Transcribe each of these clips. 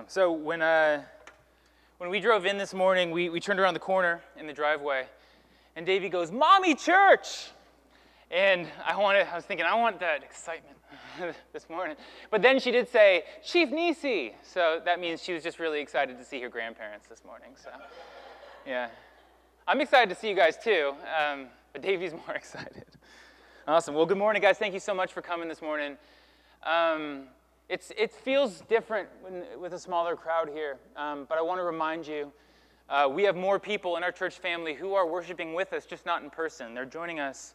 Awesome. So when, uh, when we drove in this morning, we, we turned around the corner in the driveway, and Davey goes, Mommy, church! And I wanted, I was thinking, I want that excitement this morning. But then she did say, Chief Nisi. So that means she was just really excited to see her grandparents this morning. So, yeah. I'm excited to see you guys too, um, but Davey's more excited. Awesome. Well, good morning, guys. Thank you so much for coming this morning. Um, it's, it feels different when, with a smaller crowd here, um, but I want to remind you uh, we have more people in our church family who are worshiping with us, just not in person. They're joining us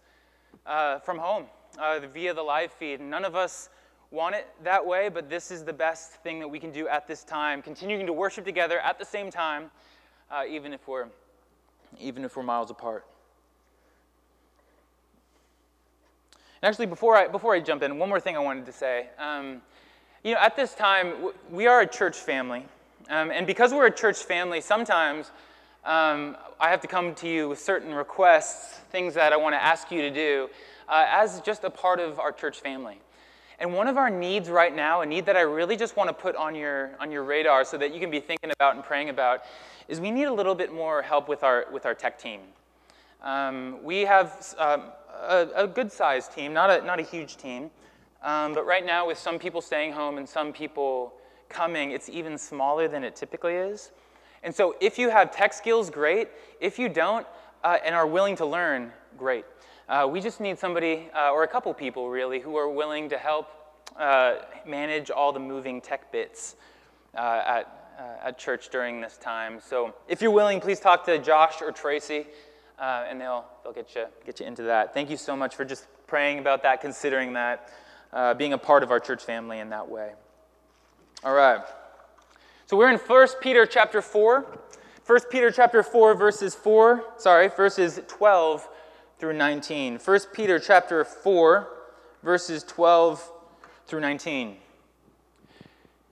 uh, from home uh, via the live feed. None of us want it that way, but this is the best thing that we can do at this time, continuing to worship together at the same time, uh, even if we're even if we're miles apart. And actually, before I before I jump in, one more thing I wanted to say. Um, you know, at this time, we are a church family. Um, and because we're a church family, sometimes um, I have to come to you with certain requests, things that I want to ask you to do, uh, as just a part of our church family. And one of our needs right now, a need that I really just want to put on your, on your radar so that you can be thinking about and praying about, is we need a little bit more help with our, with our tech team. Um, we have um, a, a good sized team, not a, not a huge team. Um, but right now, with some people staying home and some people coming, it's even smaller than it typically is. And so, if you have tech skills, great. If you don't uh, and are willing to learn, great. Uh, we just need somebody, uh, or a couple people really, who are willing to help uh, manage all the moving tech bits uh, at, uh, at church during this time. So, if you're willing, please talk to Josh or Tracy, and they'll, they'll get, you, get you into that. Thank you so much for just praying about that, considering that uh, being a part of our church family in that way. All right. So we're in 1 Peter chapter 4. 1 Peter chapter 4 verses 4, sorry, verses 12 through 19. 1 Peter chapter 4 verses 12 through 19.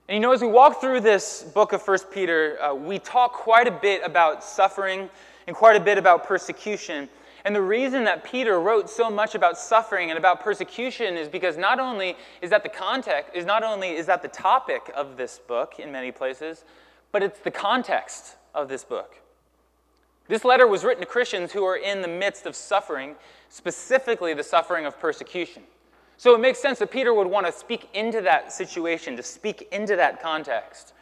And you know, as we walk through this book of 1 Peter, uh, we talk quite a bit about suffering and quite a bit about persecution. And the reason that Peter wrote so much about suffering and about persecution is because not only is that the context, is not only is that the topic of this book in many places, but it's the context of this book. This letter was written to Christians who are in the midst of suffering, specifically the suffering of persecution. So it makes sense that Peter would want to speak into that situation, to speak into that context.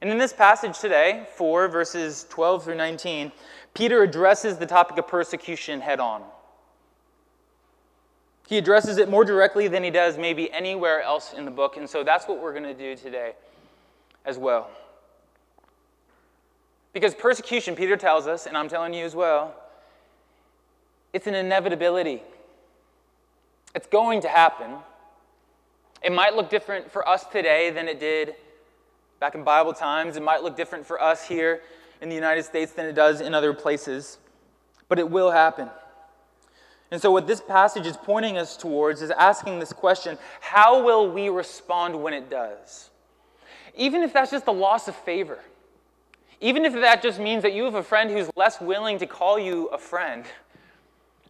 And in this passage today, 4 verses 12 through 19, Peter addresses the topic of persecution head on. He addresses it more directly than he does maybe anywhere else in the book, and so that's what we're going to do today as well. Because persecution, Peter tells us, and I'm telling you as well, it's an inevitability. It's going to happen. It might look different for us today than it did back in Bible times. It might look different for us here in the United States than it does in other places, but it will happen. And so, what this passage is pointing us towards is asking this question how will we respond when it does? Even if that's just a loss of favor, even if that just means that you have a friend who's less willing to call you a friend,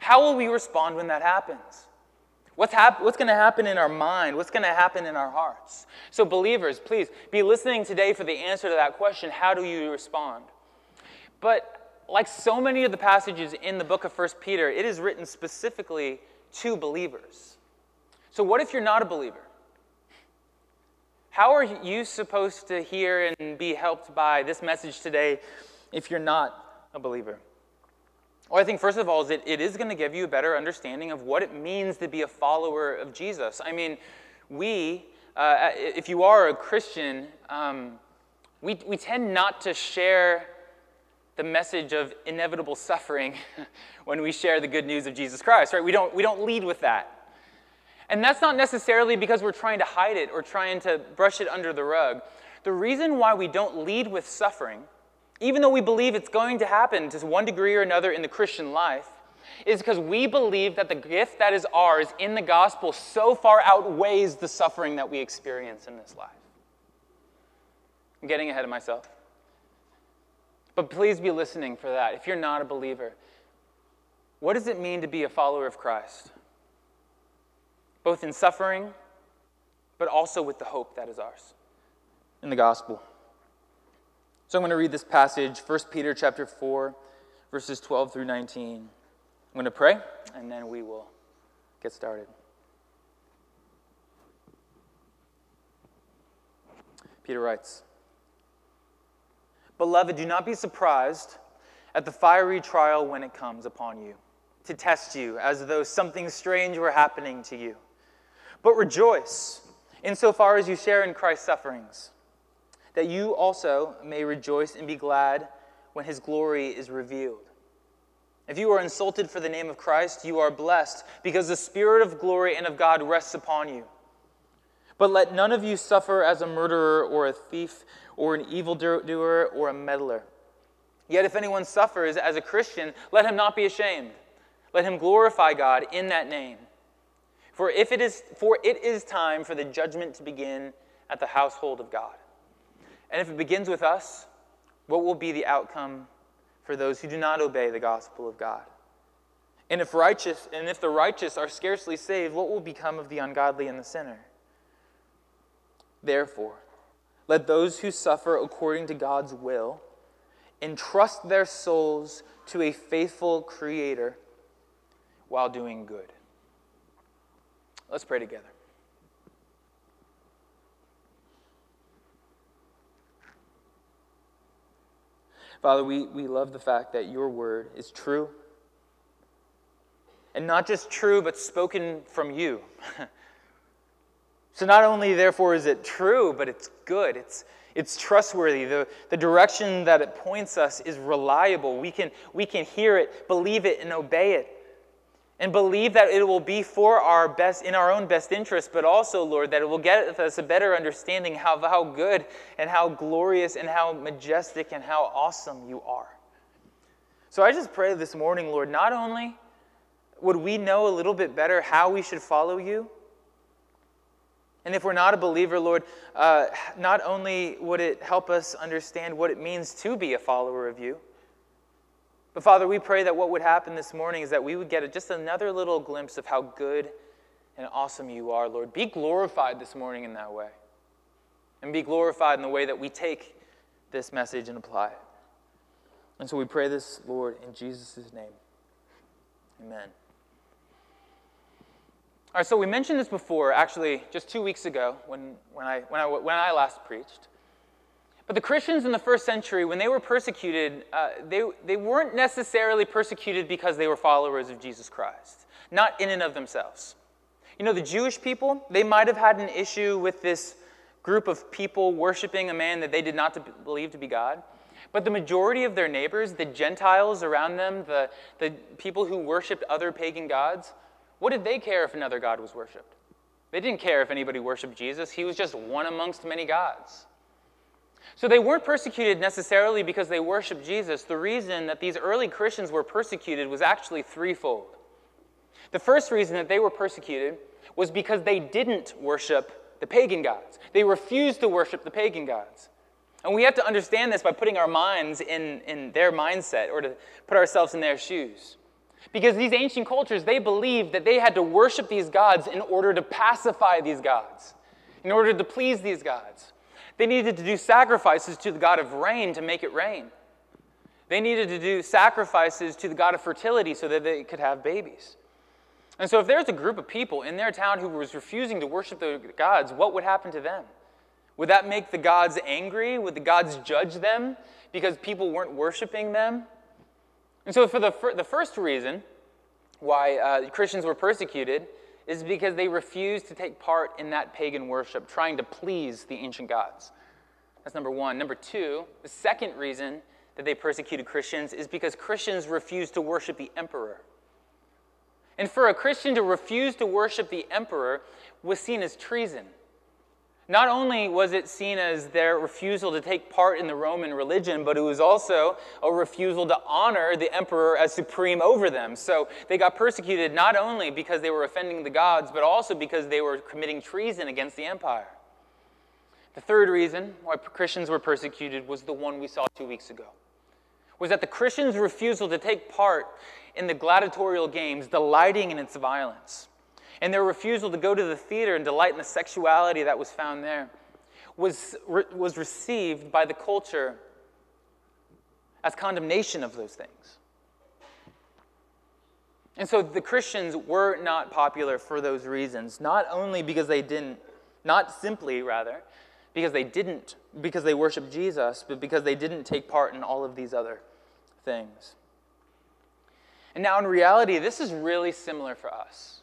how will we respond when that happens? What's, hap- what's going to happen in our mind? What's going to happen in our hearts? So, believers, please be listening today for the answer to that question how do you respond? But like so many of the passages in the book of 1 Peter, it is written specifically to believers. So, what if you're not a believer? How are you supposed to hear and be helped by this message today if you're not a believer? Well, I think first of all is it, is going to give you a better understanding of what it means to be a follower of Jesus. I mean, we, uh, if you are a Christian, um, we, we tend not to share the message of inevitable suffering when we share the good news of Jesus Christ, right? We don't, we don't lead with that. And that's not necessarily because we're trying to hide it or trying to brush it under the rug. The reason why we don't lead with suffering, even though we believe it's going to happen to one degree or another in the Christian life, is because we believe that the gift that is ours in the gospel so far outweighs the suffering that we experience in this life. I'm getting ahead of myself. But please be listening for that. If you're not a believer, what does it mean to be a follower of Christ? Both in suffering, but also with the hope that is ours in the gospel. So I'm going to read this passage, 1 Peter chapter 4, verses 12 through 19. I'm going to pray, and then we will get started. Peter writes Beloved, do not be surprised at the fiery trial when it comes upon you, to test you as though something strange were happening to you. But rejoice insofar as you share in Christ's sufferings, that you also may rejoice and be glad when his glory is revealed. If you are insulted for the name of Christ, you are blessed, because the Spirit of glory and of God rests upon you. But let none of you suffer as a murderer or a thief or an evildoer or a meddler. Yet if anyone suffers as a Christian, let him not be ashamed. Let him glorify God in that name. For if it is for it is time for the judgment to begin at the household of God. And if it begins with us, what will be the outcome for those who do not obey the gospel of God? And if righteous and if the righteous are scarcely saved, what will become of the ungodly and the sinner? Therefore, let those who suffer according to God's will entrust their souls to a faithful Creator while doing good. Let's pray together. Father, we, we love the fact that your word is true. And not just true, but spoken from you. So not only, therefore, is it true, but it's good. It's, it's trustworthy. The, the direction that it points us is reliable. We can, we can hear it, believe it, and obey it. And believe that it will be for our best, in our own best interest, but also, Lord, that it will get us a better understanding how, how good and how glorious and how majestic and how awesome you are. So I just pray this morning, Lord, not only would we know a little bit better how we should follow you, and if we're not a believer, Lord, uh, not only would it help us understand what it means to be a follower of you, but Father, we pray that what would happen this morning is that we would get just another little glimpse of how good and awesome you are, Lord. Be glorified this morning in that way. And be glorified in the way that we take this message and apply it. And so we pray this, Lord, in Jesus' name. Amen. All right, so we mentioned this before, actually, just two weeks ago when, when, I, when, I, when I last preached. But the Christians in the first century, when they were persecuted, uh, they, they weren't necessarily persecuted because they were followers of Jesus Christ, not in and of themselves. You know, the Jewish people, they might have had an issue with this group of people worshiping a man that they did not believe to be God. But the majority of their neighbors, the Gentiles around them, the, the people who worshiped other pagan gods, what did they care if another God was worshiped? They didn't care if anybody worshiped Jesus. He was just one amongst many gods. So they weren't persecuted necessarily because they worshiped Jesus. The reason that these early Christians were persecuted was actually threefold. The first reason that they were persecuted was because they didn't worship the pagan gods. They refused to worship the pagan gods. And we have to understand this by putting our minds in, in their mindset or to put ourselves in their shoes. Because these ancient cultures, they believed that they had to worship these gods in order to pacify these gods, in order to please these gods. They needed to do sacrifices to the god of rain to make it rain. They needed to do sacrifices to the god of fertility so that they could have babies. And so, if there's a group of people in their town who was refusing to worship the gods, what would happen to them? Would that make the gods angry? Would the gods judge them because people weren't worshiping them? And so, for the, fir- the first reason why uh, Christians were persecuted is because they refused to take part in that pagan worship, trying to please the ancient gods. That's number one. Number two, the second reason that they persecuted Christians is because Christians refused to worship the emperor. And for a Christian to refuse to worship the emperor was seen as treason. Not only was it seen as their refusal to take part in the Roman religion, but it was also a refusal to honor the emperor as supreme over them. So they got persecuted not only because they were offending the gods, but also because they were committing treason against the empire. The third reason why Christians were persecuted was the one we saw two weeks ago. Was that the Christians' refusal to take part in the gladiatorial games, delighting in its violence and their refusal to go to the theater and delight in the sexuality that was found there was, was received by the culture as condemnation of those things. And so the Christians were not popular for those reasons, not only because they didn't, not simply rather, because they didn't, because they worshiped Jesus, but because they didn't take part in all of these other things. And now, in reality, this is really similar for us.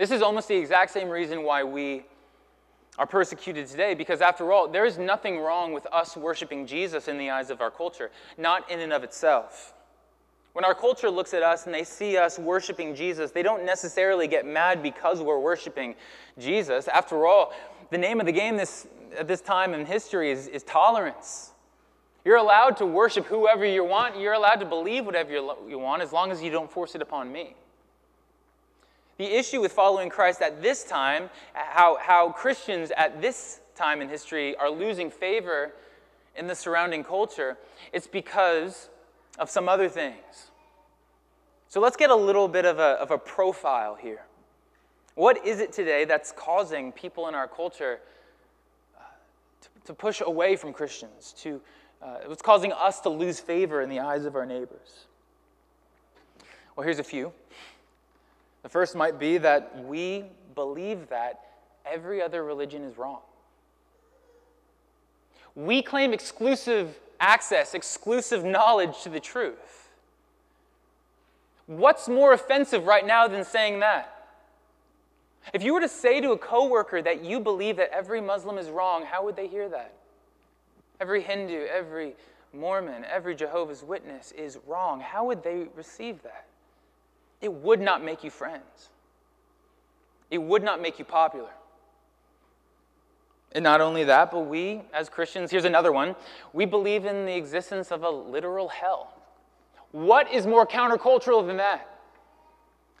This is almost the exact same reason why we are persecuted today, because after all, there is nothing wrong with us worshiping Jesus in the eyes of our culture, not in and of itself. When our culture looks at us and they see us worshiping Jesus, they don't necessarily get mad because we're worshiping Jesus. After all, the name of the game this, at this time in history is, is tolerance. You're allowed to worship whoever you want. You're allowed to believe whatever you want as long as you don't force it upon me. The issue with following Christ at this time, how, how Christians at this time in history are losing favor in the surrounding culture, it's because of some other things. So let's get a little bit of a, of a profile here. What is it today that's causing people in our culture uh, to, to, push away from Christians, to uh, what's causing us to lose favor in the eyes of our neighbors? Well, here's a few. The first might be that we believe that every other religion is wrong. We claim exclusive access, exclusive knowledge to the truth. What's more offensive right now than saying that? If you were to say to a coworker that you believe that every Muslim is wrong, how would they hear that? Every Hindu, every Mormon, every Jehovah's Witness is wrong. How would they receive that? It would not make you friends. It would not make you popular. And not only that, but we as Christians, here's another one, we believe in the existence of a literal hell. What is more countercultural than that?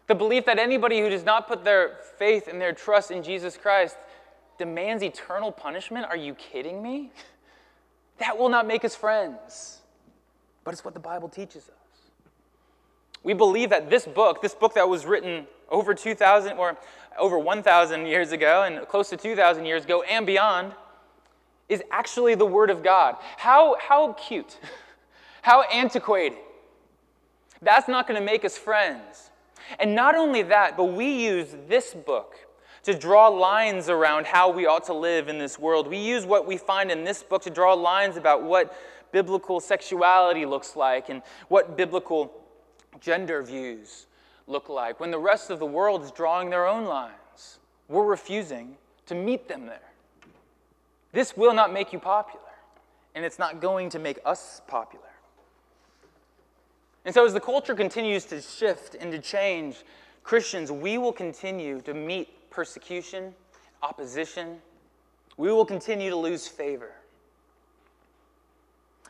The belief that anybody who does not put their faith and their trust in Jesus Christ demands eternal punishment? Are you kidding me? That will not make us friends. But it's what the Bible teaches us. We believe that this book, this book that was written over 2,000 or over 1,000 years ago and close to 2,000 years ago and beyond, is actually the Word of God. How, how cute, how antiquated. That's not going to make us friends. And not only that, but we use this book to draw lines around how we ought to live in this world. We use what we find in this book to draw lines about what biblical sexuality looks like and what biblical gender views look like when the rest of the world is drawing their own lines. We're refusing to meet them there. This will not make you popular, and it's not going to make us popular. And so, as the culture continues to shift and to change, Christians, we will continue to meet persecution, opposition. We will continue to lose favor.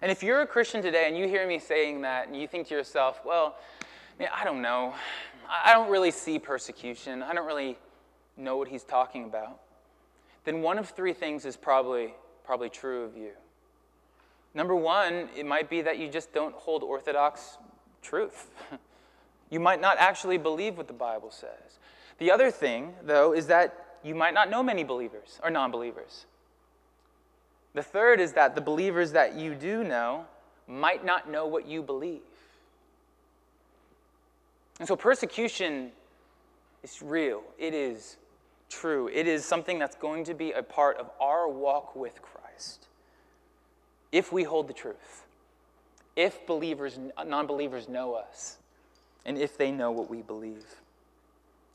And if you're a Christian today and you hear me saying that and you think to yourself, well, I don't know. I don't really see persecution. I don't really know what he's talking about. Then one of three things is probably, probably true of you. Number one, it might be that you just don't hold orthodox truth. you might not actually believe what the Bible says. The other thing, though, is that you might not know many believers or non believers. The third is that the believers that you do know might not know what you believe. And so persecution is real, it is true, it is something that's going to be a part of our walk with Christ if we hold the truth, if believers, non believers know us, and if they know what we believe.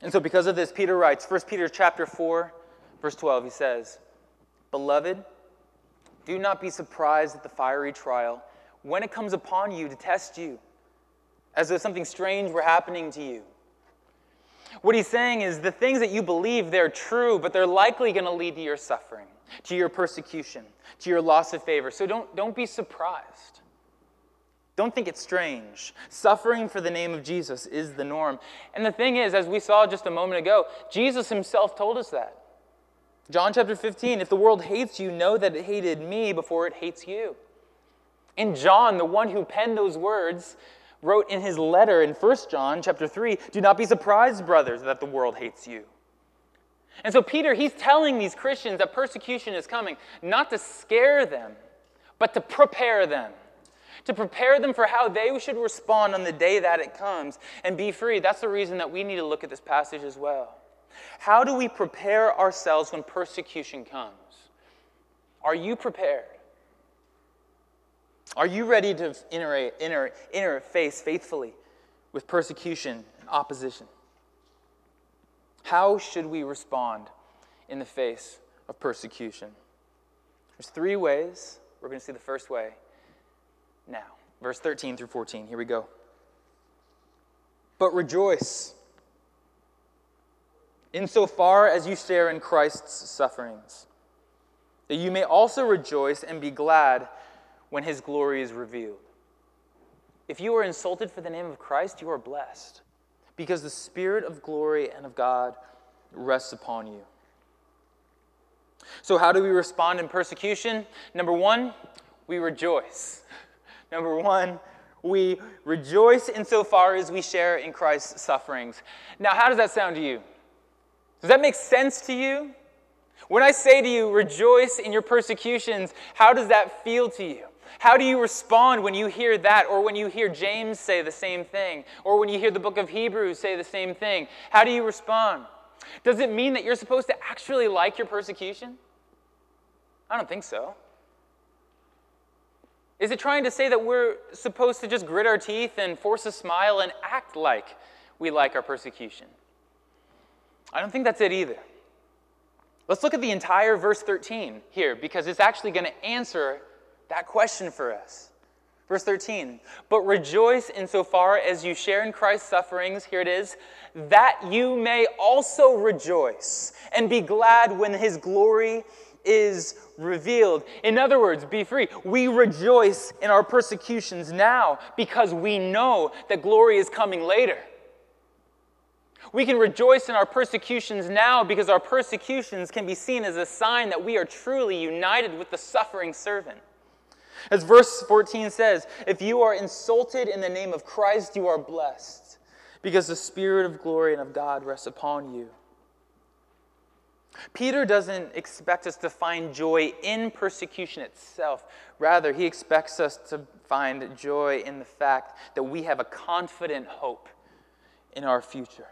And so, because of this, Peter writes, 1 Peter chapter 4, verse 12, he says, Beloved, do not be surprised at the fiery trial when it comes upon you to test you, as though something strange were happening to you. What he's saying is the things that you believe, they're true, but they're likely going to lead to your suffering, to your persecution, to your loss of favor. So don't, don't be surprised. Don't think it's strange. Suffering for the name of Jesus is the norm. And the thing is, as we saw just a moment ago, Jesus himself told us that. John chapter 15 if the world hates you, know that it hated me before it hates you. And John, the one who penned those words, wrote in his letter in 1 John chapter 3 Do not be surprised, brothers, that the world hates you. And so, Peter, he's telling these Christians that persecution is coming, not to scare them, but to prepare them. to prepare them for how they should respond on the day that it comes and be free. That's the reason that we need to look at this passage as well. How do we prepare ourselves when persecution comes? Are you prepared? Are you ready to inter- inter- interface faithfully with persecution and opposition? How should we respond in the face of persecution? There's three ways. We're going to see the first way now. Verse 13 through 14. Here we go. But rejoice insofar as you share in Christ's sufferings, that you may also rejoice and be glad when his glory is revealed. If you are insulted for the name of Christ, you are blessed, because the Spirit of glory and of God rests upon you. So, how do we respond in persecution? Number one, we rejoice. Number one, we rejoice insofar as we share in Christ's sufferings. Now, how does that sound to you? Does that make sense to you? When I say to you, rejoice in your persecutions, how does that feel to you? How do you respond when you hear that, or when you hear James say the same thing, or when you hear the book of Hebrews say the same thing? How do you respond? Does it mean that you're supposed to actually like your persecution? I don't think so. Is it trying to say that we're supposed to just grit our teeth and force a smile and act like we like our persecution? I don't think that's it either. Let's look at the entire verse 13 here because it's actually going to answer that question for us. Verse 13, but rejoice insofar as you share in Christ's sufferings, here it is, that you may also rejoice and be glad when his glory is revealed. In other words, be free. We rejoice in our persecutions now because we know that glory is coming later. We can rejoice in our persecutions now because our persecutions can be seen as a sign that we are truly united with the suffering servant. As verse 14 says, if you are insulted in the name of Christ, you are blessed, because the Spirit of glory and of God rests upon you. Peter doesn't expect us to find joy in persecution itself. Rather, he expects us to find joy in the fact that we have a confident hope in our future.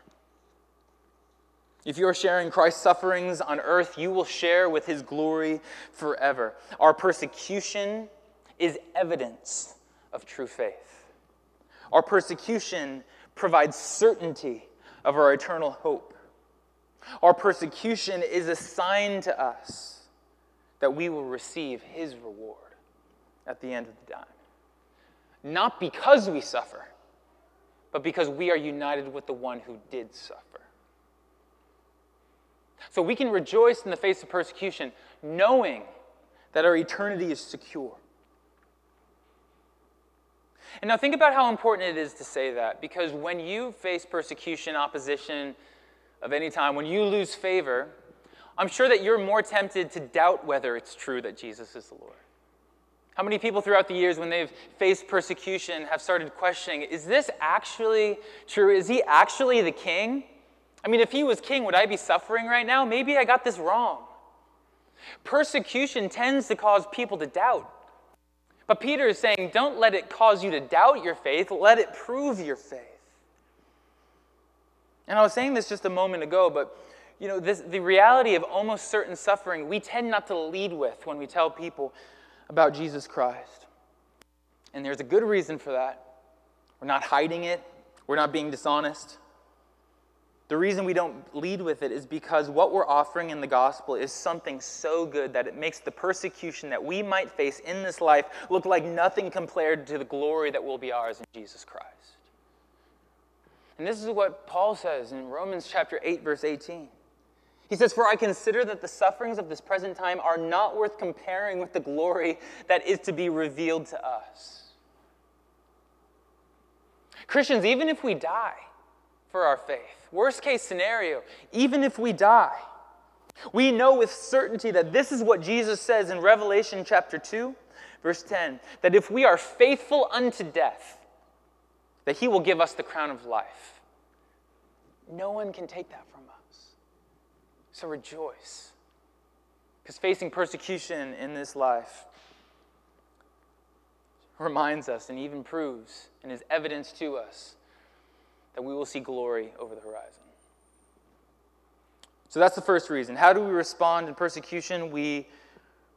If you are sharing Christ's sufferings on earth, you will share with his glory forever. Our persecution is evidence of true faith. Our persecution provides certainty of our eternal hope. Our persecution is a sign to us that we will receive his reward at the end of the time. Not because we suffer, but because we are united with the one who did suffer. So we can rejoice in the face of persecution, knowing that our eternity is secure. And now think about how important it is to say that, because when you face persecution, opposition of any time, when you lose favor, I'm sure that you're more tempted to doubt whether it's true that Jesus is the Lord. How many people throughout the years, when they've faced persecution, have started questioning is this actually true? Is he actually the king? I mean, if he was king, would I be suffering right now? Maybe I got this wrong. Persecution tends to cause people to doubt. But Peter is saying, don't let it cause you to doubt your faith, let it prove your faith. And I was saying this just a moment ago, but you know, this, the reality of almost certain suffering, we tend not to lead with when we tell people about Jesus Christ. And there's a good reason for that. We're not hiding it, we're not being dishonest. The reason we don't lead with it is because what we're offering in the gospel is something so good that it makes the persecution that we might face in this life look like nothing compared to the glory that will be ours in Jesus Christ. And this is what Paul says in Romans chapter 8 verse 18. He says, For I consider that the sufferings of this present time are not worth comparing with the glory that is to be revealed to us. Christians, even if we die, for our faith. Worst case scenario, even if we die, we know with certainty that this is what Jesus says in Revelation chapter 2, verse 10 that if we are faithful unto death, that he will give us the crown of life. No one can take that from us. So rejoice. Because facing persecution in this life reminds us and even proves and is evidence to us that we will see glory over the horizon. So that's the first reason. How do we respond in persecution? We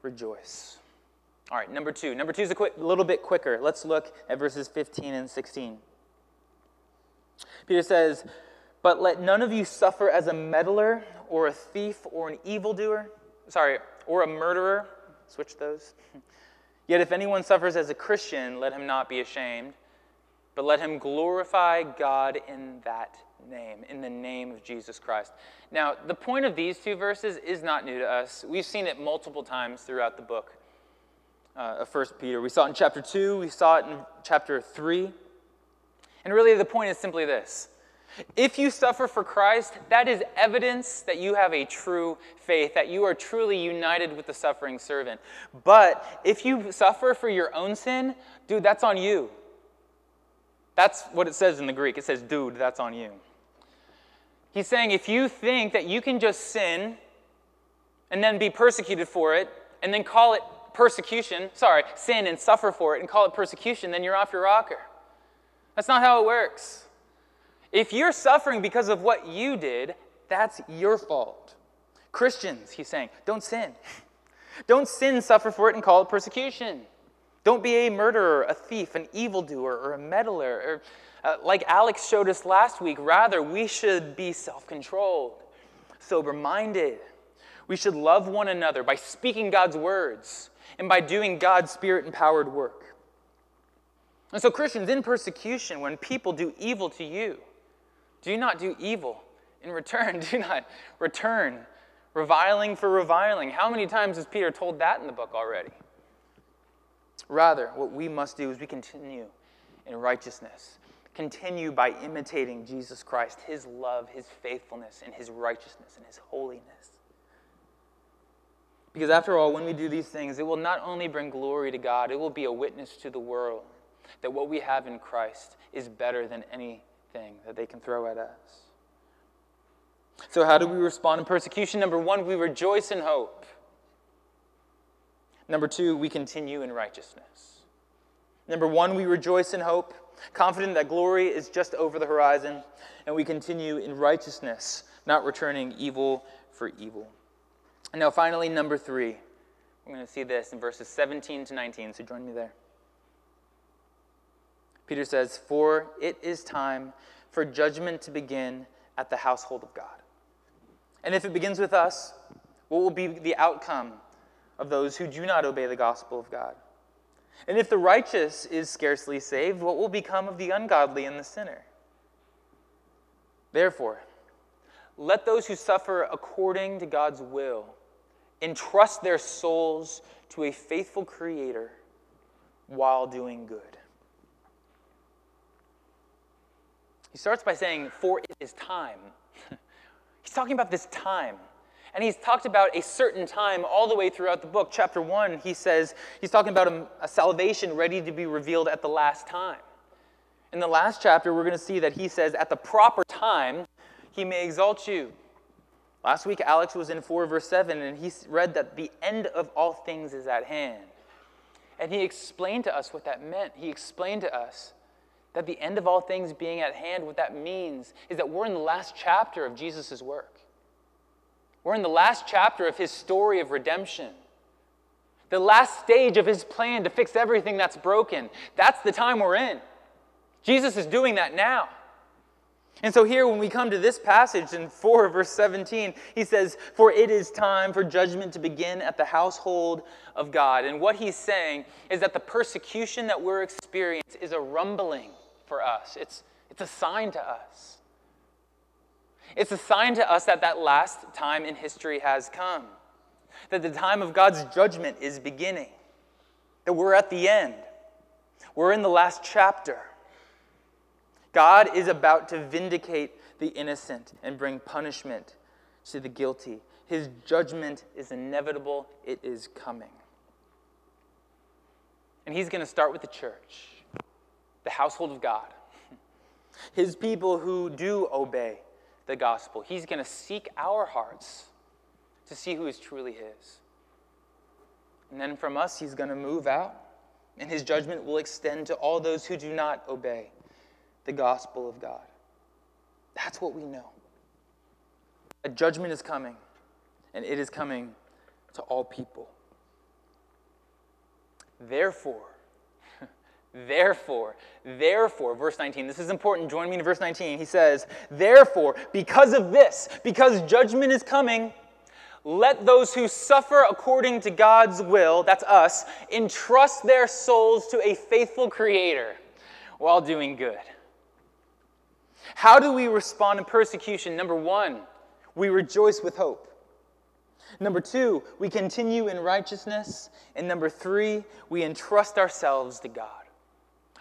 rejoice. All right, number two. Number two is a quick, little bit quicker. Let's look at verses 15 and 16. Peter says, But let none of you suffer as a meddler or a thief or an evildoer, sorry, or a murderer. Switch those. Yet if anyone suffers as a Christian, let him not be ashamed, but let him glorify God in that name, in the name of Jesus Christ. Now, the point of these two verses is not new to us. We've seen it multiple times throughout the book uh, of 1 Peter. We saw it in chapter 2, we saw it in chapter 3. And really, the point is simply this if you suffer for Christ, that is evidence that you have a true faith, that you are truly united with the suffering servant. But if you suffer for your own sin, dude, that's on you. That's what it says in the Greek. It says, dude, that's on you. He's saying if you think that you can just sin and then be persecuted for it and then call it persecution, sorry, sin and suffer for it and call it persecution, then you're off your rocker. That's not how it works. If you're suffering because of what you did, that's your fault. Christians, he's saying, don't sin. Don't sin, suffer for it, and call it persecution. Don't be a murderer, a thief, an evildoer, or a meddler. Or, uh, like Alex showed us last week, rather, we should be self controlled, sober minded. We should love one another by speaking God's words and by doing God's spirit empowered work. And so, Christians, in persecution, when people do evil to you, do not do evil in return. Do not return reviling for reviling. How many times has Peter told that in the book already? Rather, what we must do is we continue in righteousness. Continue by imitating Jesus Christ, his love, his faithfulness, and his righteousness and his holiness. Because after all, when we do these things, it will not only bring glory to God, it will be a witness to the world that what we have in Christ is better than anything that they can throw at us. So, how do we respond in persecution? Number one, we rejoice in hope. Number two, we continue in righteousness. Number one, we rejoice in hope, confident that glory is just over the horizon, and we continue in righteousness, not returning evil for evil. And now, finally, number three, we're going to see this in verses 17 to 19, so join me there. Peter says, For it is time for judgment to begin at the household of God. And if it begins with us, what will be the outcome of those who do not obey the gospel of God? And if the righteous is scarcely saved, what will become of the ungodly and the sinner? Therefore, let those who suffer according to God's will entrust their souls to a faithful Creator while doing good. He starts by saying, For it is time. he's talking about this time. And he's talked about a certain time all the way throughout the book. Chapter 1, he says he's talking about a, a salvation ready to be revealed at the last time. In the last chapter, we're going to see that he says, At the proper time, he may exalt you. Last week, Alex was in 4 verse 7, and he read that the end of all things is at hand. And he explained to us what that meant. He explained to us that the end of all things being at hand, what that means is that we're in the last chapter of Jesus' work. We're in the last chapter of his story of redemption. The last stage of his plan to fix everything that's broken. That's the time we're in. Jesus is doing that now. And so, here, when we come to this passage in 4, verse 17, he says, For it is time for judgment to begin at the household of God. And what he's saying is that the persecution that we're experiencing is a rumbling for us. It's, it's a sign to us. It's a sign to us that that last time in history has come, that the time of God's judgment is beginning, that we're at the end, we're in the last chapter. God is about to vindicate the innocent and bring punishment to the guilty. His judgment is inevitable, it is coming. And he's going to start with the church the household of God, his people who do obey the gospel. He's going to seek our hearts to see who is truly his. And then from us, he's going to move out and his judgment will extend to all those who do not obey the gospel of God. That's what we know. A judgment is coming, and it is coming to all people. Therefore, therefore, therefore, verse 19, this is important. Join me in verse 19. He says, Therefore, because of this, because judgment is coming, let those who suffer according to God's will, that's us, entrust their souls to a faithful Creator while doing good. How do we respond in persecution? Number one, we rejoice with hope. Number two, we continue in righteousness. And number three, we entrust ourselves to God.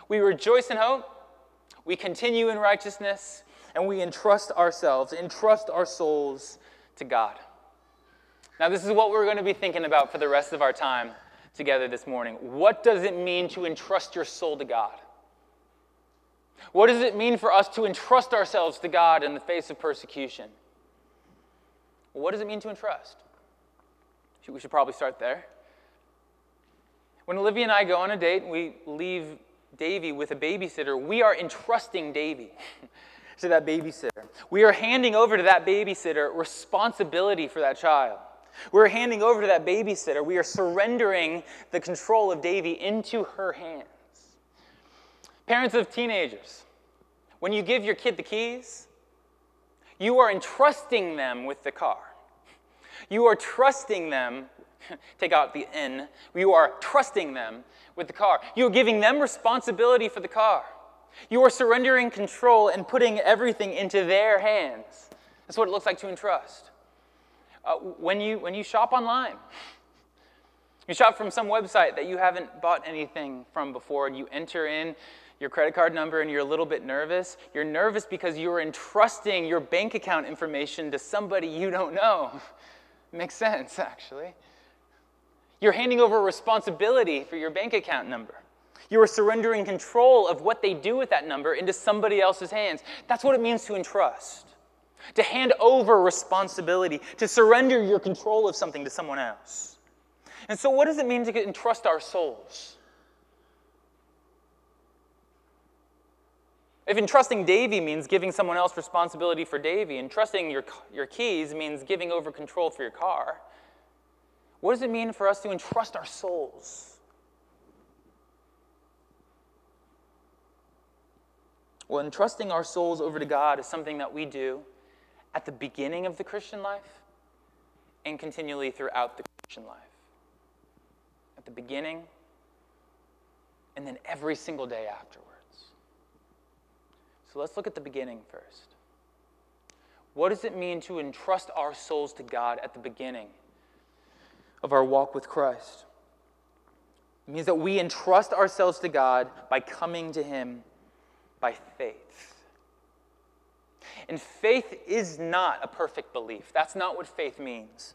We rejoice in hope, we continue in righteousness, and we entrust ourselves, entrust our souls to God. Now, this is what we're going to be thinking about for the rest of our time together this morning. What does it mean to entrust your soul to God? What does it mean for us to entrust ourselves to God in the face of persecution? what does it mean to entrust? We should probably start there. When Olivia and I go on a date, we leave Davey with a babysitter. We are entrusting Davey to that babysitter. We are handing over to that babysitter responsibility for that child. We're handing over to that babysitter. We are surrendering the control of Davy into her hands. Parents of teenagers, when you give your kid the keys, you are entrusting them with the car. You are trusting them, take out the N, you are trusting them with the car. You are giving them responsibility for the car. You are surrendering control and putting everything into their hands. That's what it looks like to entrust. Uh, when, you, when you shop online, you shop from some website that you haven't bought anything from before, and you enter in your credit card number and you're a little bit nervous. You're nervous because you're entrusting your bank account information to somebody you don't know. Makes sense, actually. You're handing over responsibility for your bank account number. You are surrendering control of what they do with that number into somebody else's hands. That's what it means to entrust to hand over responsibility, to surrender your control of something to someone else. And so, what does it mean to entrust our souls? If entrusting Davy means giving someone else responsibility for Davy, entrusting your, your keys means giving over control for your car, what does it mean for us to entrust our souls? Well, entrusting our souls over to God is something that we do at the beginning of the Christian life and continually throughout the Christian life. At the beginning and then every single day afterwards. So let's look at the beginning first. What does it mean to entrust our souls to God at the beginning of our walk with Christ? It means that we entrust ourselves to God by coming to Him by faith. And faith is not a perfect belief. That's not what faith means.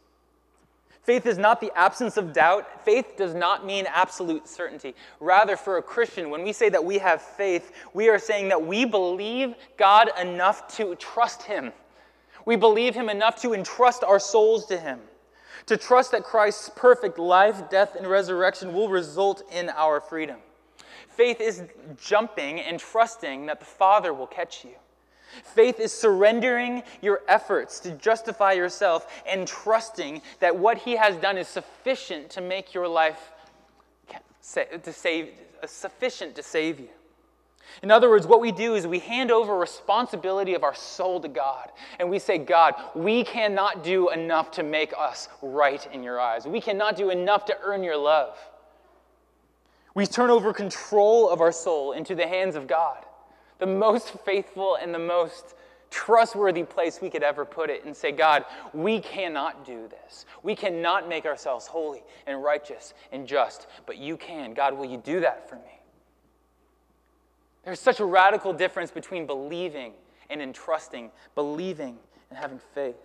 Faith is not the absence of doubt. Faith does not mean absolute certainty. Rather, for a Christian, when we say that we have faith, we are saying that we believe God enough to trust Him. We believe Him enough to entrust our souls to Him, to trust that Christ's perfect life, death, and resurrection will result in our freedom. Faith is jumping and trusting that the Father will catch you. Faith is surrendering your efforts to justify yourself and trusting that what He has done is sufficient to make your life to save, uh, sufficient to save you. In other words, what we do is we hand over responsibility of our soul to God. And we say, God, we cannot do enough to make us right in your eyes. We cannot do enough to earn your love. We turn over control of our soul into the hands of God the most faithful and the most trustworthy place we could ever put it and say, God, we cannot do this. We cannot make ourselves holy and righteous and just, but you can. God, will you do that for me? There's such a radical difference between believing and entrusting, believing and having faith.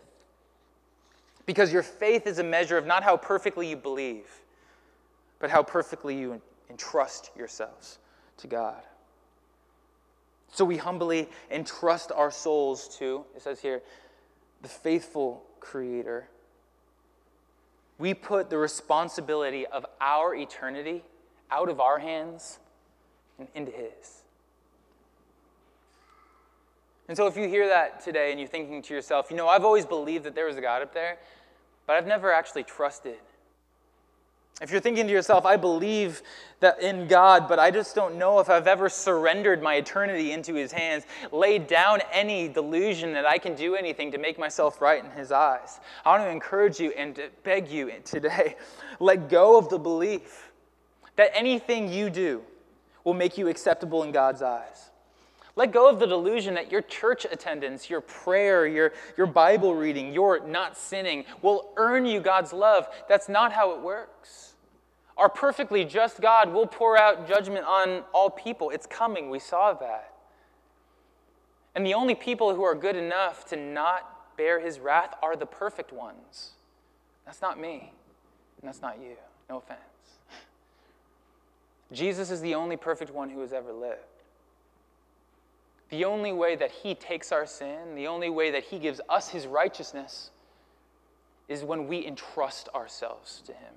Because your faith is a measure of not how perfectly you believe, but how perfectly you entrust yourselves to God. So we humbly entrust our souls to, it says here, the faithful Creator. We put the responsibility of our eternity out of our hands and into His. And so, if you hear that today and you're thinking to yourself, you know, I've always believed that there was a God up there, but I've never actually trusted. If you're thinking to yourself, I believe that in God, but I just don't know if I've ever surrendered my eternity into His hands, laid down any delusion that I can do anything to make myself right in His eyes, I want to encourage you and beg you today let go of the belief that anything you do will make you acceptable in God's eyes. Let go of the delusion that your church attendance, your prayer, your, your Bible reading, your not sinning will earn you God's love. That's not how it works. Our perfectly just God will pour out judgment on all people. It's coming. We saw that. And the only people who are good enough to not bear his wrath are the perfect ones. That's not me, and that's not you. No offense. Jesus is the only perfect one who has ever lived. The only way that He takes our sin, the only way that He gives us His righteousness, is when we entrust ourselves to Him.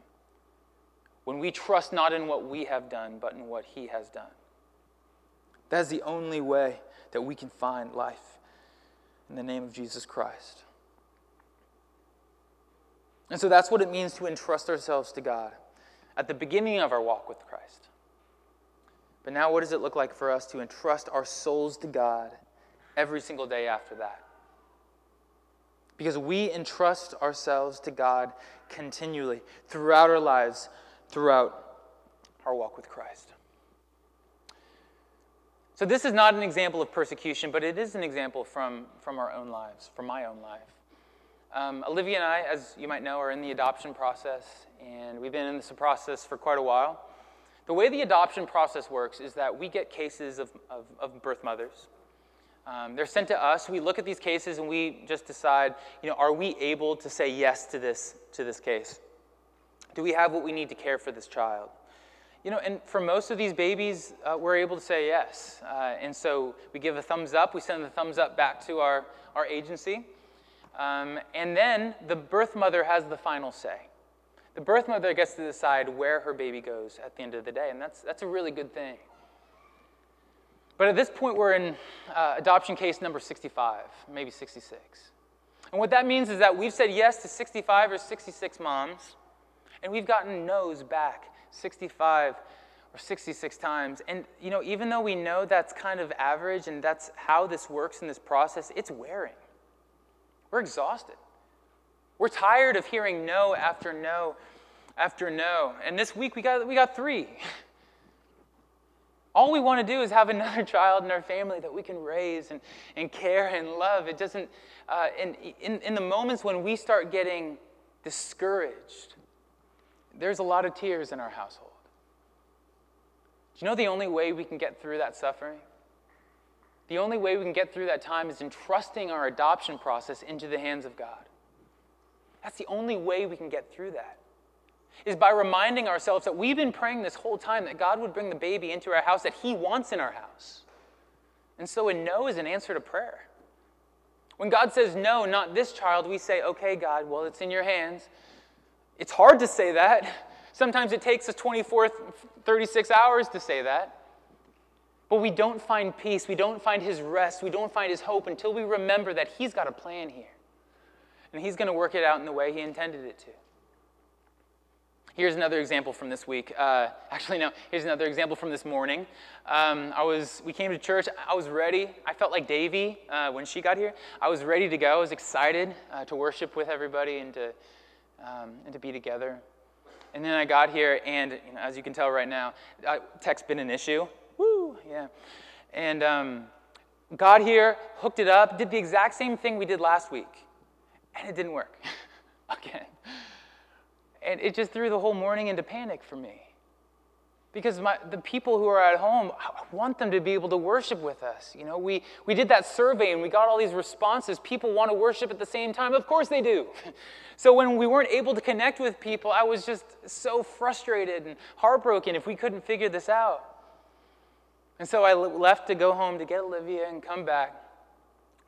When we trust not in what we have done, but in what He has done. That is the only way that we can find life in the name of Jesus Christ. And so that's what it means to entrust ourselves to God at the beginning of our walk with Christ. But now, what does it look like for us to entrust our souls to God every single day after that? Because we entrust ourselves to God continually throughout our lives, throughout our walk with Christ. So, this is not an example of persecution, but it is an example from, from our own lives, from my own life. Um, Olivia and I, as you might know, are in the adoption process, and we've been in this process for quite a while. The way the adoption process works is that we get cases of, of, of birth mothers. Um, they're sent to us. We look at these cases and we just decide, you know, are we able to say yes to this, to this case? Do we have what we need to care for this child? You know, and for most of these babies, uh, we're able to say yes. Uh, and so we give a thumbs up, we send the thumbs up back to our, our agency. Um, and then the birth mother has the final say. The birth mother gets to decide where her baby goes at the end of the day, and that's, that's a really good thing. But at this point, we're in uh, adoption case number 65, maybe 66. And what that means is that we've said yes to 65 or 66 moms, and we've gotten no's back 65 or 66 times. And, you know, even though we know that's kind of average and that's how this works in this process, it's wearing. We're exhausted. We're tired of hearing no after no after no. And this week we got, we got three. All we want to do is have another child in our family that we can raise and, and care and love. It doesn't, uh, in, in, in the moments when we start getting discouraged, there's a lot of tears in our household. Do you know the only way we can get through that suffering? The only way we can get through that time is entrusting our adoption process into the hands of God. That's the only way we can get through that. Is by reminding ourselves that we've been praying this whole time that God would bring the baby into our house that He wants in our house. And so a no is an answer to prayer. When God says no, not this child, we say, okay, God, well, it's in your hands. It's hard to say that. Sometimes it takes us 24, 36 hours to say that. But we don't find peace. We don't find his rest. We don't find his hope until we remember that he's got a plan here and He's going to work it out in the way He intended it to. Here's another example from this week. Uh, actually, no, here's another example from this morning. Um, I was, we came to church. I was ready. I felt like Davey uh, when she got here. I was ready to go. I was excited uh, to worship with everybody and to, um, and to be together. And then I got here, and you know, as you can tell right now, uh, tech's been an issue. Woo, yeah. And um, got here, hooked it up, did the exact same thing we did last week and it didn't work again. And it just threw the whole morning into panic for me. Because my, the people who are at home, I want them to be able to worship with us. You know, we, we did that survey and we got all these responses. People want to worship at the same time. Of course they do. So when we weren't able to connect with people, I was just so frustrated and heartbroken if we couldn't figure this out. And so I left to go home to get Olivia and come back.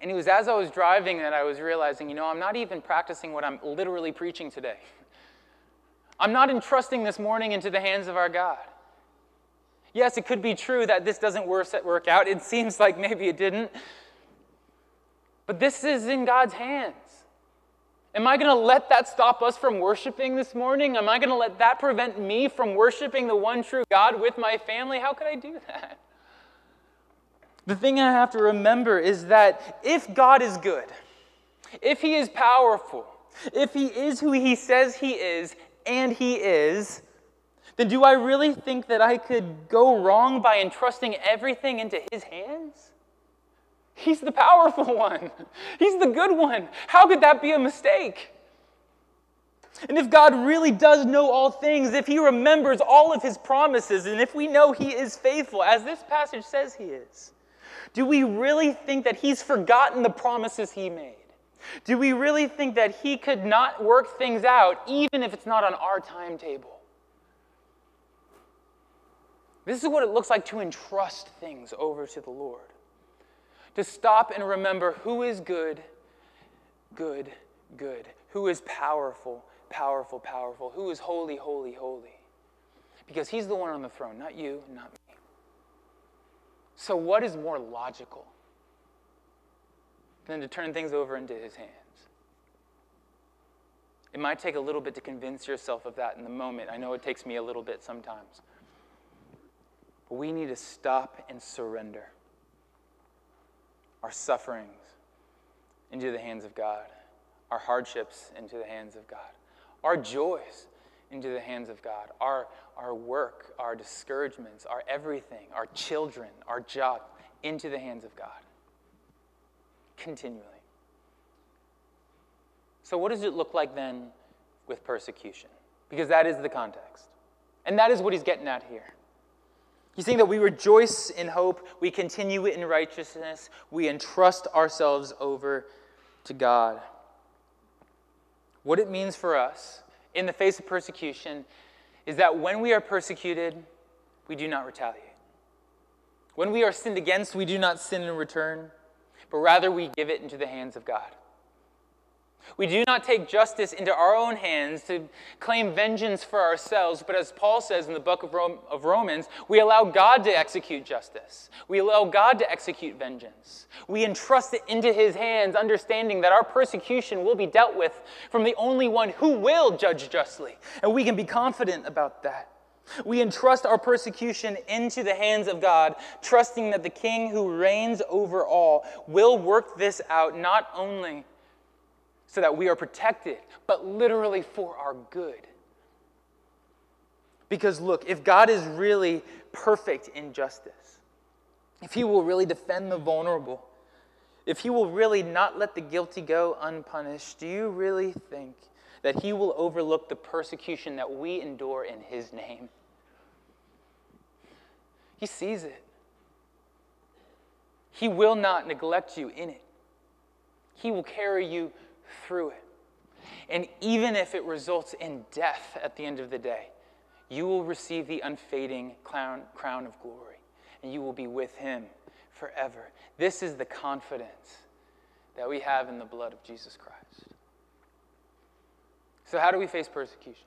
And it was as I was driving that I was realizing, you know, I'm not even practicing what I'm literally preaching today. I'm not entrusting this morning into the hands of our God. Yes, it could be true that this doesn't work out. It seems like maybe it didn't. But this is in God's hands. Am I going to let that stop us from worshiping this morning? Am I going to let that prevent me from worshiping the one true God with my family? How could I do that? The thing I have to remember is that if God is good, if He is powerful, if He is who He says He is, and He is, then do I really think that I could go wrong by entrusting everything into His hands? He's the powerful one. He's the good one. How could that be a mistake? And if God really does know all things, if He remembers all of His promises, and if we know He is faithful, as this passage says He is, do we really think that He's forgotten the promises He made? Do we really think that He could not work things out even if it's not on our timetable? This is what it looks like to entrust things over to the Lord. To stop and remember who is good, good, good. Who is powerful, powerful, powerful. Who is holy, holy, holy. Because He's the one on the throne, not you, not me. So, what is more logical than to turn things over into His hands? It might take a little bit to convince yourself of that in the moment. I know it takes me a little bit sometimes. But we need to stop and surrender our sufferings into the hands of God, our hardships into the hands of God, our joys into the hands of God, our, our work, our discouragements, our everything, our children, our job, into the hands of God. Continually. So, what does it look like then with persecution? Because that is the context. And that is what he's getting at here. He's saying that we rejoice in hope, we continue in righteousness, we entrust ourselves over to God. What it means for us in the face of persecution is that when we are persecuted, we do not retaliate. When we are sinned against, we do not sin in return, but rather we give it into the hands of God. We do not take justice into our own hands to claim vengeance for ourselves, but as Paul says in the book of, of, Romans, we allow God to execute justice. We allow God to execute vengeance. We entrust it into his hands, understanding that our persecution will be dealt with from the only one who will judge justly. And we can be confident about that. We entrust our persecution into the hands of God, trusting that the King who reigns over all will work this out not only so that we are protected, but literally for our good. Because look, if God is really perfect in justice, if He will really defend the vulnerable, if He will really not let the guilty go unpunished, do you really think that He will overlook the persecution that we endure in His name? He sees it. He will not neglect you in it. He will carry you through it. And even if it results in death at the end of the day, you will receive the unfading crown, crown of glory, and you will be with him forever. This is the confidence that we have in the blood of Jesus Christ. So, how do we face persecution?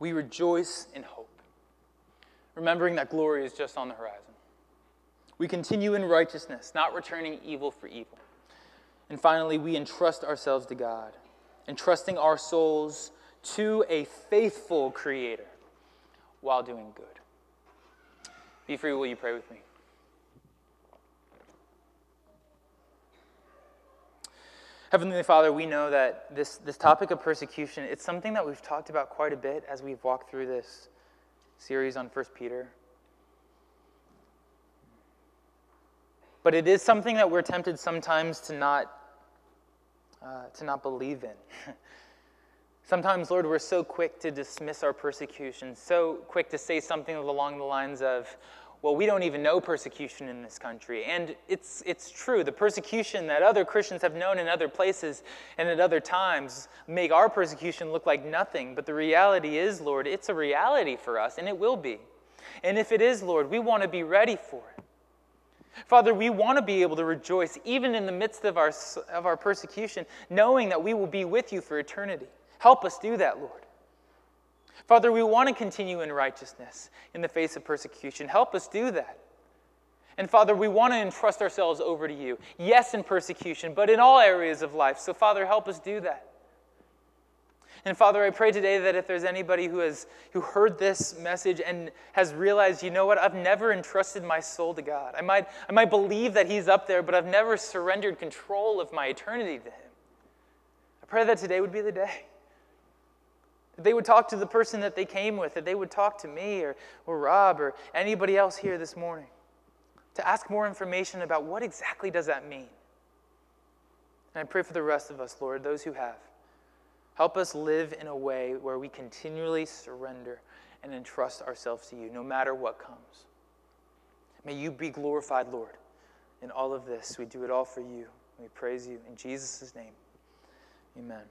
We rejoice in hope, remembering that glory is just on the horizon. We continue in righteousness, not returning evil for evil. And finally, we entrust ourselves to God, entrusting our souls to a faithful Creator while doing good. BeFree, will you pray with me? Heavenly Father, we know that this, this topic of persecution, it's something that we've talked about quite a bit as we've walked through this series on 1 Peter. But it is something that we're tempted sometimes to not, uh, to not believe in. sometimes, Lord, we're so quick to dismiss our persecution, so quick to say something along the lines of, well, we don't even know persecution in this country. And it's, it's true. The persecution that other Christians have known in other places and at other times make our persecution look like nothing. But the reality is, Lord, it's a reality for us, and it will be. And if it is, Lord, we want to be ready for it. Father, we want to be able to rejoice even in the midst of our, of our persecution, knowing that we will be with you for eternity. Help us do that, Lord. Father, we want to continue in righteousness in the face of persecution. Help us do that. And Father, we want to entrust ourselves over to you. Yes, in persecution, but in all areas of life. So, Father, help us do that. And Father, I pray today that if there's anybody who has who heard this message and has realized, you know what, I've never entrusted my soul to God. I might, I might believe that He's up there, but I've never surrendered control of my eternity to Him. I pray that today would be the day. That they would talk to the person that they came with, that they would talk to me or, or Rob or anybody else here this morning to ask more information about what exactly does that mean. And I pray for the rest of us, Lord, those who have. Help us live in a way where we continually surrender and entrust ourselves to you, no matter what comes. May you be glorified, Lord, in all of this. We do it all for you. We praise you in Jesus' name. Amen.